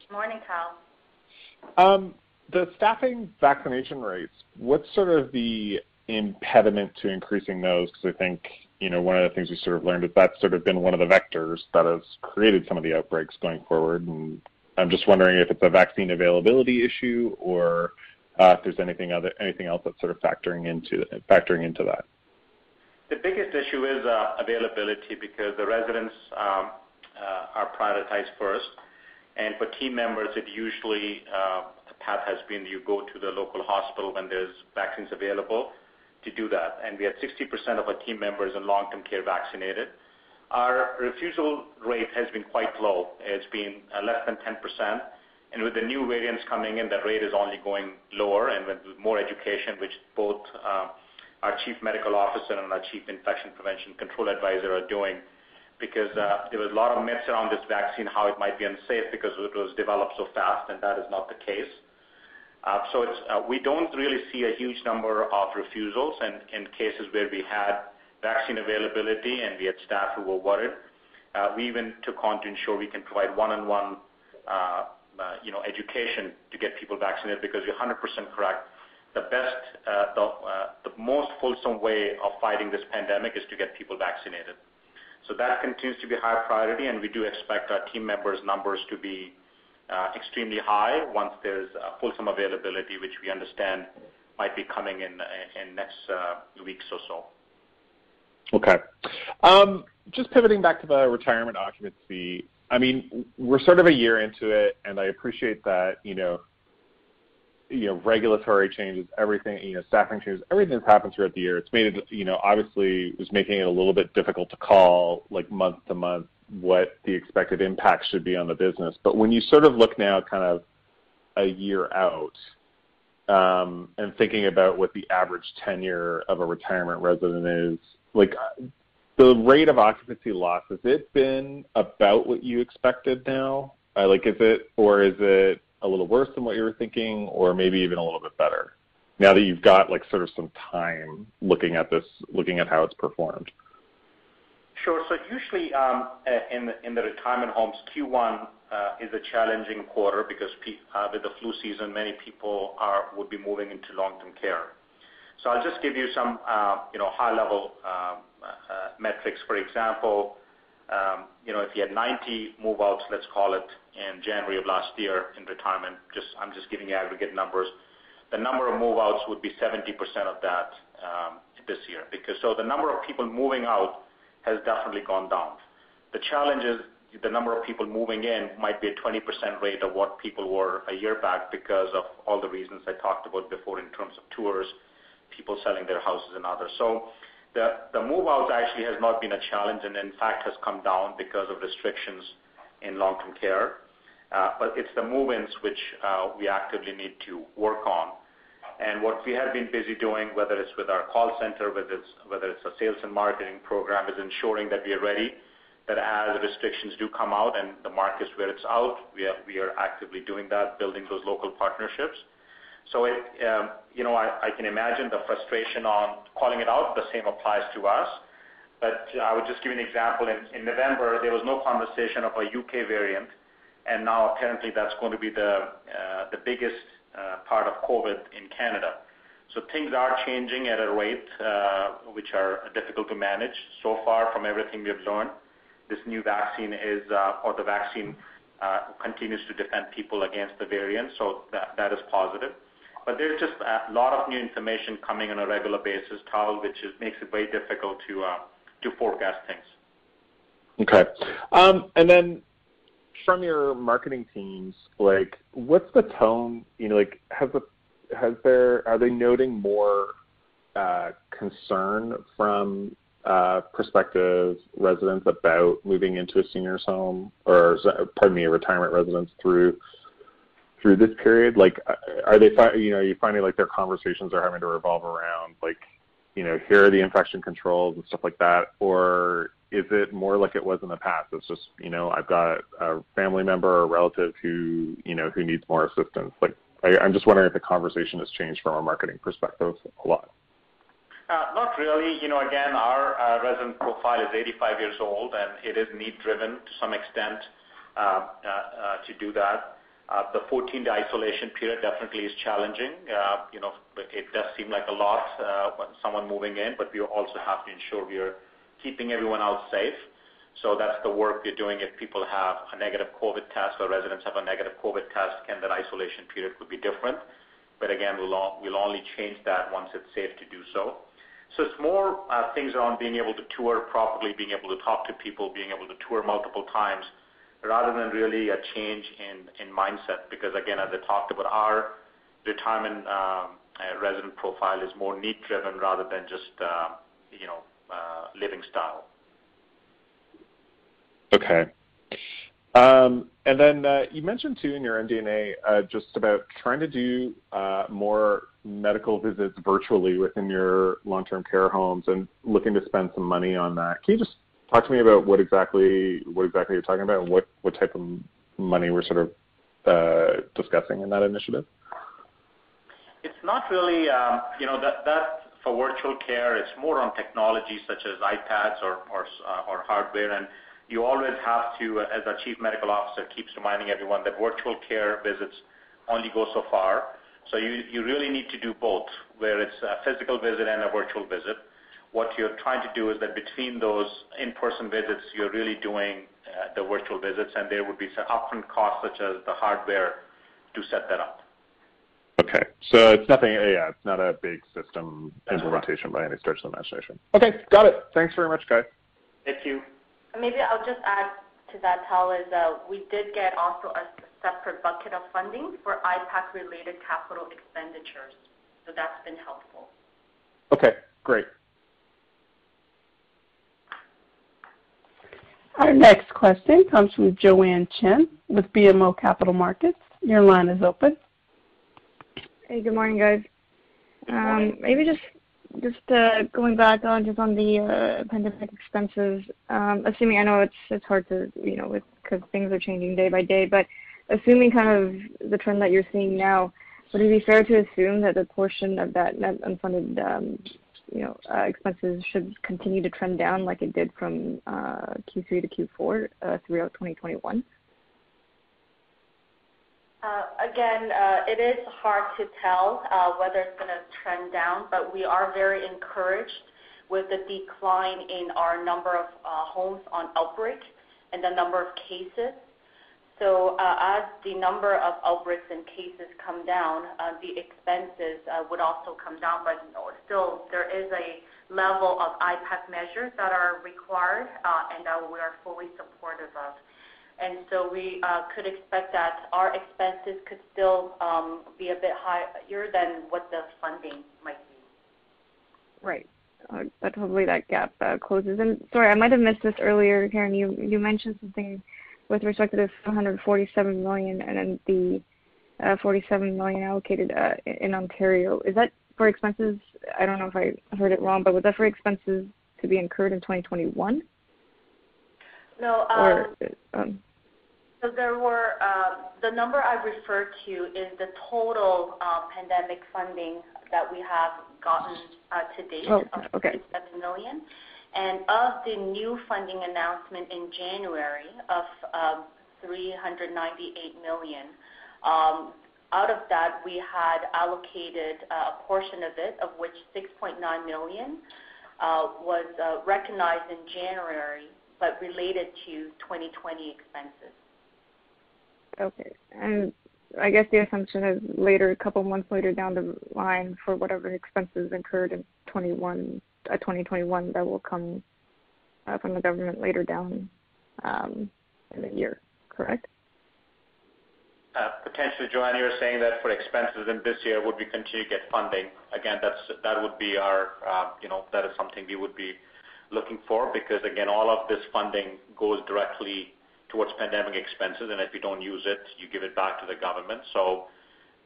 Good morning, Tal. Um, the staffing vaccination rates, what's sort of the impediment to increasing those? Because I think one of the things we sort of learned is that's sort of been one of the vectors that has created some of the outbreaks going forward. And I'm just wondering if it's a vaccine availability issue or uh, if there's anything other anything else that's sort of factoring into factoring into that. The biggest issue is uh, availability because the residents um, uh, are prioritized first. and For team members, it usually, the path has been you go to the local hospital when there's vaccines available to do that. And we had 60% of our team members in long-term care vaccinated. Our refusal rate has been quite low. It's been uh, less than 10%. And with the new variants coming in, that rate is only going lower. And with more education, which both uh, our Chief Medical Officer and our Chief Infection Prevention Control Advisor are doing, because uh, there was a lot of myths around this vaccine, how it might be unsafe because it was developed so fast, and that is not the case. Uh, so uh, we don't really see a huge number of refusals and in cases where we had vaccine availability and we had staff who were worried. Uh, we even took on to ensure we can provide one-on-one you know, education to get people vaccinated because you're 100% correct. The best, the the most fulsome way of fighting this pandemic is to get people vaccinated. So that continues to be a high priority, and we do expect our team members' numbers to be Uh, extremely high once there's uh, fulsome availability, which we understand might be coming in uh, in next weeks or so. Okay. Um, just pivoting back to the retirement occupancy. I mean, we're sort of a year into it, and I appreciate that you know, regulatory changes, everything, you know, staffing changes, everything that's happened throughout the year, It's made it, you know, obviously was making it a little bit difficult to call like, month to month what the expected impact should be on the business. But when you sort of look now kind of a year out, and thinking about what the average tenure of a retirement resident is, like the rate of occupancy loss, has it been about what you expected now? Uh, like, is it or is it a little worse than what you were thinking or maybe even a little bit better now that you've got like sort of some time looking at this, looking at how it's performed? Sure. So usually, um, uh, in in the retirement homes, Q1 uh, is a challenging quarter because uh, with the flu season, many people are would be moving into long-term care. So I'll just give you some um you know high-level um, metrics. For example, um you know if you had 90 move-outs, let's call it, in January of last year in retirement, just I'm just giving you aggregate numbers. The number of move-outs would be 70% of that um, this year. Because so the number of people moving out has definitely gone down. The challenge is the number of people moving in might be a 20% rate of what people were a year back because of all the reasons I talked about before in terms of tours, people selling their houses and others. So the move-outs actually has not been a challenge, and in fact, has come down because of restrictions in long-term care. Uh but it's the move-ins which we actively need to work on. And what we have been busy doing, whether it's with our call center, whether it's a sales and marketing program, is ensuring that we are ready, that as restrictions do come out and the markets where it's out, we are actively doing that, building those local partnerships. Um you know I can imagine the frustration on calling it out. The same applies to us. But I would just give you an example. In November, there was no conversation of a U.K. variant, and now apparently that's going to be the biggest Uh, part of COVID in Canada. So things are changing at a rate uh, which are difficult to manage. So far, from everything we have learned, this new vaccine is, uh, or the vaccine continues to defend people against the variant, so that is positive. But there's just a lot of new information coming on a regular basis, Tal, which makes it very difficult to forecast things. Okay. Um, From your marketing teams, like what's the tone? You know, like has the has there are they noting more uh, concern from uh, prospective residents about moving into a seniors home or, pardon me, a retirement residence through through this period? Like, are they fi- you know are you finding like their conversations are having to revolve around, like you know here are the infection controls and stuff like that? Is it more like it was in the past? It's just, you know, I've got a family member or a relative who you know, who needs more assistance. Like, I'm just wondering if the conversation has changed from a marketing perspective a lot. Uh, Not really. You know, again, our uh, resident profile is 85 years old, and it is need-driven to some extent uh, to do that. The 14-day isolation period definitely is challenging. You know, it does seem like a lot when someone moving in, but we also have to ensure we are keeping everyone else safe. So that's the work we're doing. If people have a negative COVID test or residents have a negative COVID test, can that isolation period could be different. But again, we'll only change that once it's safe to do so. So it's more uh, things around being able to tour properly, being able to talk to people, being able to tour multiple times, rather than really a change in mindset. Because again, as I talked about, our retirement uh, uh, resident profile is more need-driven rather than just Uh, living style. Okay. Um and then uh you mentioned too in your MD&A uh, just about trying to do uh, more medical visits virtually within your long-term care homes and looking to spend some money on that. Can you just talk to me about what exactly you're talking about and what type of money we're sort of discussing in that initiative? It's not really um, you know, that for virtual care. It's more on technology such as iPads or hardware. And you always have to, uh, as our Chief Medical Officer keeps reminding everyone, that virtual care visits only go so far. So you really need to do both, where it's a physical visit and a virtual visit. What you're trying to do is that between those in-person visits, you're really doing uh, the virtual visits, and there would be some upfront costs such as the hardware to set that up. Okay. So it's nothing, yeah, it's not a big system implementation by any stretch of the imagination. Okay, got it. Thanks very much, guys. Thank you. Maybe I'll just add to that, Tal, is we did get also a separate bucket of funding for IPAC-related capital expenditures. So that's been helpful. Okay, great. Our next question comes from Joanne Chen with BMO Capital Markets. Your line is open. Hey, good morning, guys. Um, maybe just uh, going back on just on the uh, pandemic expenses, um, assuming, I know it's hard to you know, because things are changing day by day, but assuming kind of the trend that you're seeing now, would it be fair to assume that the portion of that net unfunded um, you know, uh, expenses should continue to trend down like it did from Q3 to Q4 throughout 2021? Uh, again, uh, it is hard to tell uh, whether it's going to trend down, but we are very encouraged with the decline in our number of homes on outbreak and the number of cases. So uh as the number of outbreaks and cases come down, the expenses would also come down. But still, there is a level of IPAC measures that are required, and that we are fully supportive of. And so we uh, could expect that our expenses could still um, be a bit higher than what the funding might be. Right. Uh, but hopefully that gap uh, closes. And sorry, I might have missed this earlier, Karen, you mentioned something with respect to the 147 million and then the 47 million allocated in Ontario. Is that for expenses, I don't know if I heard it wrong, but was that for expenses to be incurred in 2021? No. Or- um, um, um, The number I referred to is the total pandemic funding that we have gotten uh, to date. Oh, okay. of 47 million. Of the new funding announcement in January of 398 million, Out of that, we had allocated uh, a portion of it, of which 6.9 million uh, was recognized in January, but related to 2020 expenses. Okay. And I guess the assumption is later, a couple months later down the line for whatever expenses incurred in 2021 uh, that will come uh, from the government later down um, in the year. Correct? Uh, potentially, Joanne, you're saying that for expenses in this year, would we continue to get funding? Again, that's that would be our, uh, you know, that is something we would be looking for because, again, all of this funding goes directly towards pandemic expenses, and if you don't use it, you give it back to the government. So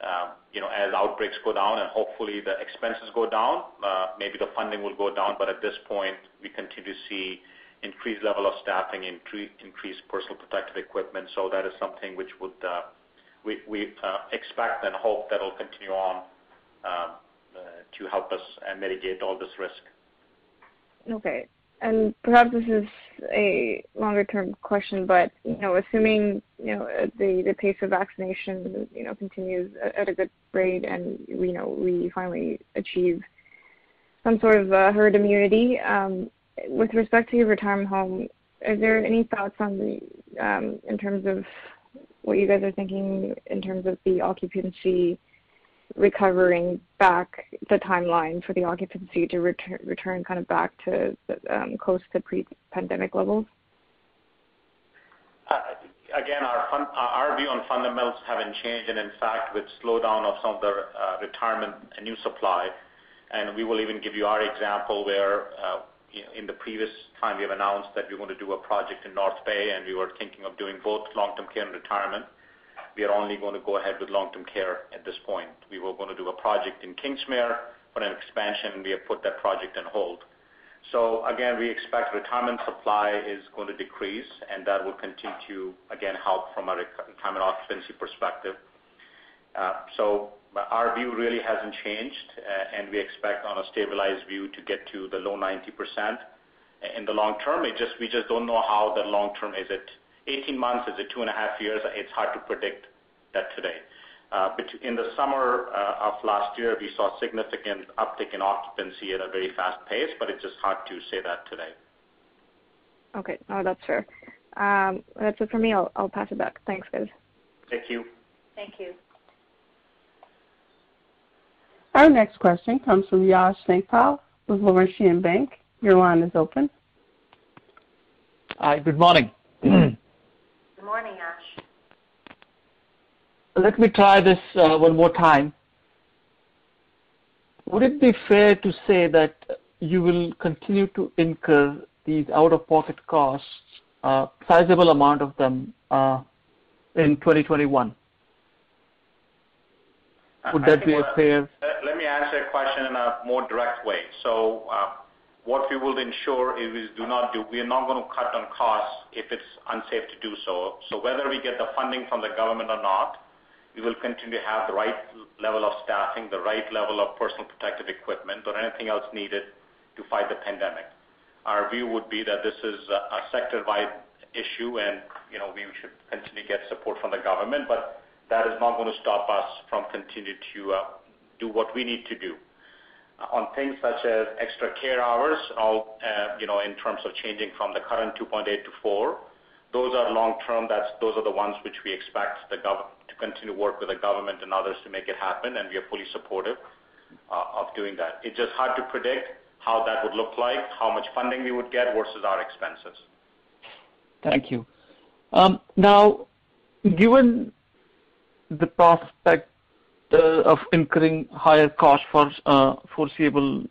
um you know as outbreaks go down and hopefully the expenses go down, uh, maybe the funding will go down. But at this point, we continue to see increased level of staffing, increased personal protective equipment. So that is something which uh, we uh, expect and hope that'll continue on um, to help us mitigate all this risk. Okay. And perhaps this is a longer-term question, but you know, assuming you know the the pace of vaccination you know continues at a good rate and you know we finally achieve some sort of herd immunity, with respect to your retirement home, are there any thoughts on the um, in terms of what you guys are thinking in terms of the occupancy recovering back, the timeline for the occupancy to return kind of back to um, close to pre-pandemic levels? Uh, again, our our view on fundamentals haven't changed. And in fact, with slowdown of some of the uh, retirement and new supply, and we will even give you our example where uh, in the previous time we have announced that we're going to do a project in North Bay, and we were thinking of doing both long-term care and retirement. We are only going to go ahead with long-term care at this point. We were going to do a project in Kingsmere for an expansion, and we have put that project on hold. So again, we expect retirement supply is going to decrease, and that will continue to, again, help from a retirement occupancy perspective. Uh, so our view really hasn't changed, uh, and we expect on a stabilized view to get to the low 90% in the long term. We just don't know how the long term. Is it 18 months? Is it two and a half years? It's hard to predict that today. Uh, in the summer uh, of last year, we saw significant uptick in occupancy at a very fast pace, but it's just hard to say that today. Okay. No, that's fair. Um, that's it for me. I'll pass it back. Thanks, guys. Thank you. Thank you. Our next question comes from Yash Sankpal with Laurentian Bank. Your line is open. Hi, good morning. Good morning, Yash. Let me try this uh, one more time. Would it be fair to say that you will continue to incur these out-of-pocket costs, a sizable amount of them, uh, in 2021? Would that be fair? Let me answer your question in a more direct way. So, what we will ensure is do not do. we are not going to cut on costs if it's unsafe to do so. so. Whether we get the funding from the government or not, we will continue to have the right level of staffing, the right level of personal protective equipment, or anything else needed to fight the pandemic. Our view would be that this is a sector-wide issue, and we should continue to get support from the government, but that is not going to stop us from continuing to uh, do what we need to do. On things such as extra care hours, uh, in terms of changing from the current 2.8 to four, those are long-term. Those are the ones which we expect the to continue to work with the government and others to make it happen, and we are fully supportive uh, of doing that. It's just hard to predict how that would look like, how much funding we would get versus our expenses. Thank you. Um, now, given the prospect uh, of incurring higher costs for uh, foreseeable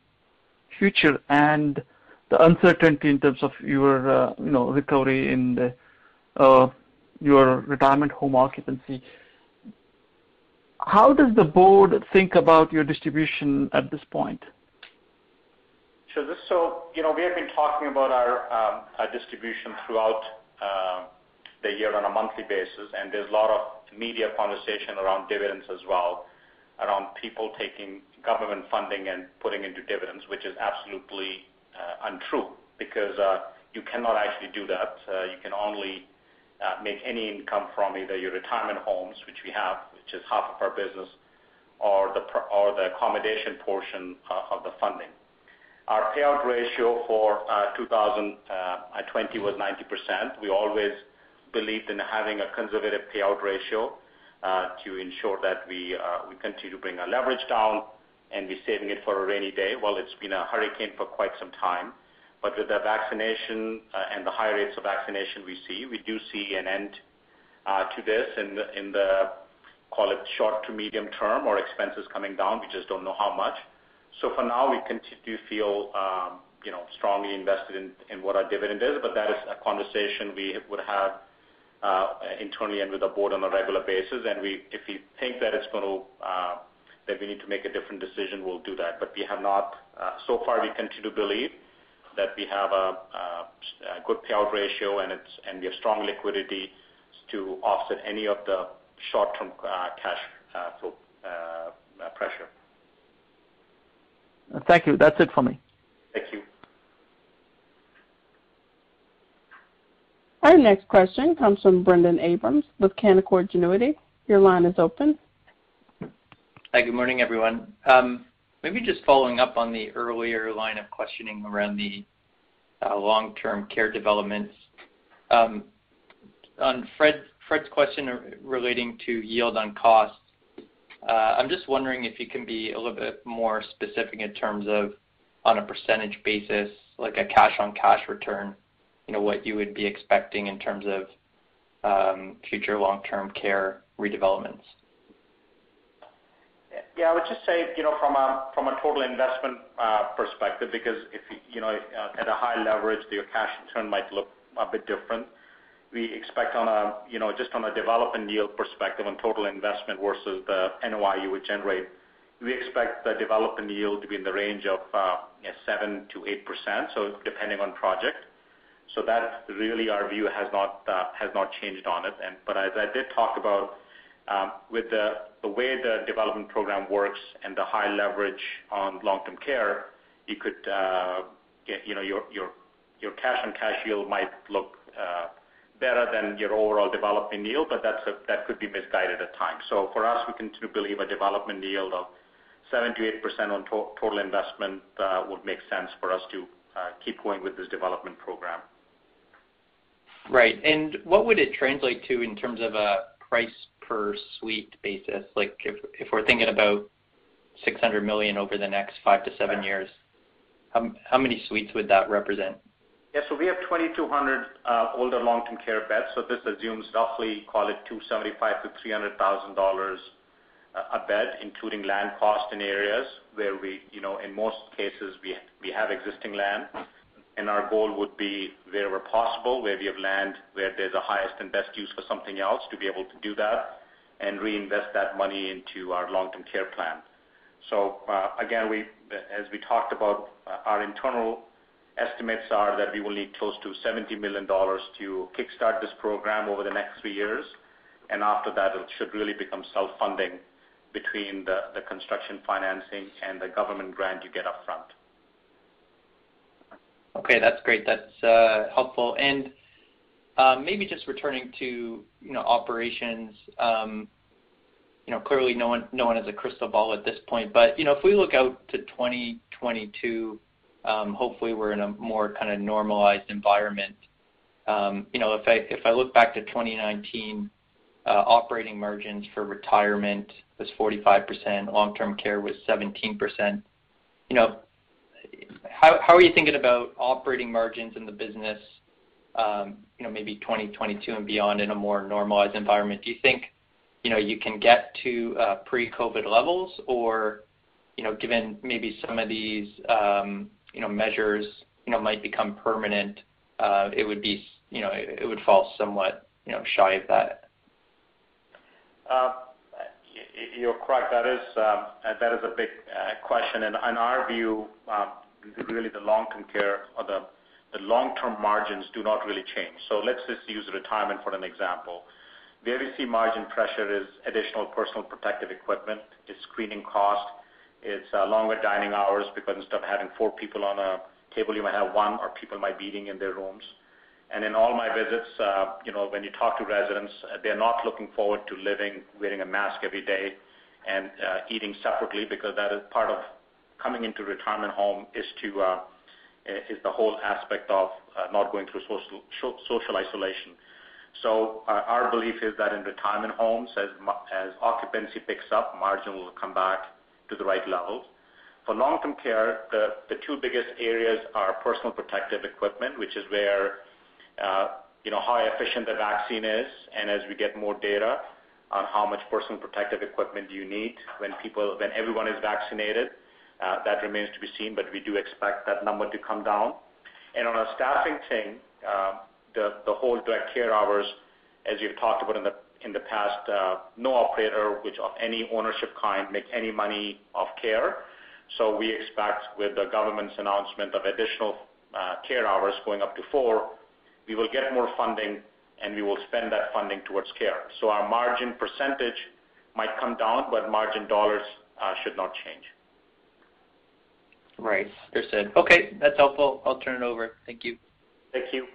future and the uncertainty in terms of your recovery in Uh, your retirement home occupancy, how does the board think about your distribution at this point? Sure. You know, we have been talking about our um, distribution throughout um, the year on a monthly basis, and there's a lot of media conversation around dividends as well, around people taking government funding and putting into dividends, which is absolutely uh, untrue because uh, you cannot actually do that. You can only Uh, make any income from either your retirement homes, which we have, which is half of our business, or the pr or the accommodation portion uh, of the funding. Our payout ratio for uh, 2020 was 90%. We always believed in having a conservative payout ratio to ensure that we we continue to bring our leverage down and be saving it for a rainy day. Well, it's been a hurricane for quite some time. But with the vaccination uh, and the high rates of vaccination we see, we do see an end uh, to this in the, call it short to medium term or expenses coming down. We just don't know how much. So for now, we continue to feel um, you know strongly invested in what our dividend is, but that is a conversation we would have uh, internally and with the board on a regular basis. And we if we think that it's going to that we need to make a different decision, we'll do that. But we have not so far, we continue to believe that we have a good payout ratio, and we have strong liquidity to offset any of the short-term uh, cash uh, flow uh, pressure. Thank you. That's it for me. Thank you. Our next question comes from Brendon Abrams with Canaccord Genuity. Your line is open. Hi, good morning, everyone. Um, Maybe just following up on the earlier line of questioning around the uh, long-term care developments. Um, on Fred's question relating to yield on cost, uh, I'm just wondering if you can be a little bit more specific in terms of, on a percentage basis, like a cash-on-cash return, you know, what you would be expecting in terms of um, future long-term care redevelopments. Yeah, I would just say, you know, from a from a total investment uh perspective, because if you know, uh at a high leverage, your cash return might look a bit different. We expect on a you know, just on a development yield perspective on total investment versus the NOI you would generate, we expect the development yield to be in the range of 7%-8%, so depending on project. So that really our view has not uh has not changed on it. And but as I did talk about, Um, with the way the development program works and the high leverage on long-term care, you could uh get you know, your cash-on-cash yield might look uh, better than your overall development yield, but that could be misguided at times. So for us, we continue to believe a development yield of 7%-8% on total investment uh, would make sense for us to uh, keep going with this development program. Right. And what would it translate to in terms of a price per suite basis? Like if we're thinking about 600 million over the next five to seven years, how many suites would that represent? Yeah. So we have 2,200 uh, older long-term care beds. So this assumes roughly, call it 275,000-300,000 dollars uh, a bed, including land cost in areas where we, you know, in most cases, we we have existing land. And our goal would be wherever possible, where we have land, where there's a highest and best use for something else, to be able to do that and reinvest that money into our long-term care plan. So uh, again, we, as we talked about, uh, our internal estimates are that we will need close to 70 million dollars to kickstart this program over the next three years. And after that, it should really become self-funding between the construction financing and the government grant you get upfront. Okay, that's great. That's uh, helpful. And um, maybe just returning to you know, operations. Um, you know, clearly, no one no one has a crystal ball at this point, but you know, if we look out to 2022, um, hopefully we're in a more kind of normalized environment. You know, if I if I look back to 2019, uh, operating margins for retirement was 45%, long-term care was 17%. How are you thinking about operating margins in the business um, you know, maybe 2022 and beyond in a more normalized environment? Do you think you know, you can get to uh, pre-COVID levels? Or, you know, given maybe some of these um, you know, measures you know, might become permanent, uh, it would be, you know, it would fall somewhat you know, shy of that? Uh, You're correct. That is um, a big uh, question. And in our view, um, really the long-term care or the long-term margins do not really change. So let's just use retirement for an example. Where we see margin pressure is additional personal protective equipment, it's screening cost, it's uh, longer dining hours because instead of having four people on a table, you might have one, or people might be eating in their rooms. And in all my visits, uh, you know, when you talk to residents, uh, they're not looking forward to living wearing a mask every day and uh, eating separately because that is part of coming into retirement home is the whole aspect of not going through social isolation. So our belief is that in retirement homes, as occupancy picks up, margin will come back to the right levels. For long-term care, the two biggest areas are personal protective equipment, which is where how efficient the vaccine is, and as we get more data on how much personal protective equipment you need when people, when everyone is vaccinated, uh, that remains to be seen, but we do expect that number to come down. And On a staffing thing, uh, the whole direct care hours, as you've talked about in the past, no operator which of any ownership kind make any money off care. So We expect with the government's announcement of additional care hours going up to four, we will get more funding, and we will spend that funding towards care. So Our margin percentage might come down, but margin dollars uh, should not change. Right. Understood. Okay, that's helpful. I'll turn it over. Thank you. Thank you.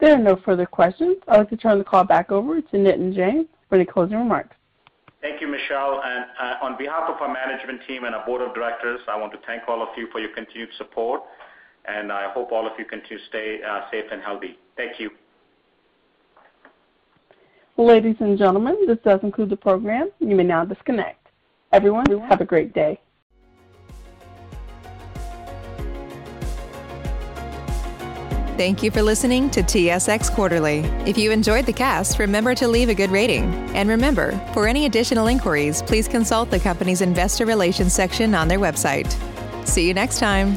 There are no further questions. I'd like to turn the call back over to Nitin Jain for any closing remarks. Thank you, Michelle. And uh, On behalf of our management team and our board of directors, I want to thank all of you for your continued support and I hope all of you continue to stay uh, safe and healthy. Thank you. Ladies and gentlemen, this does conclude the program. You may now disconnect. Everyone, have a great day. Thank you for listening to TSX Quarterly. If you enjoyed the cast, remember to leave a good rating. And remember, for any additional inquiries, please consult the company's investor relations section on their website. See you next time.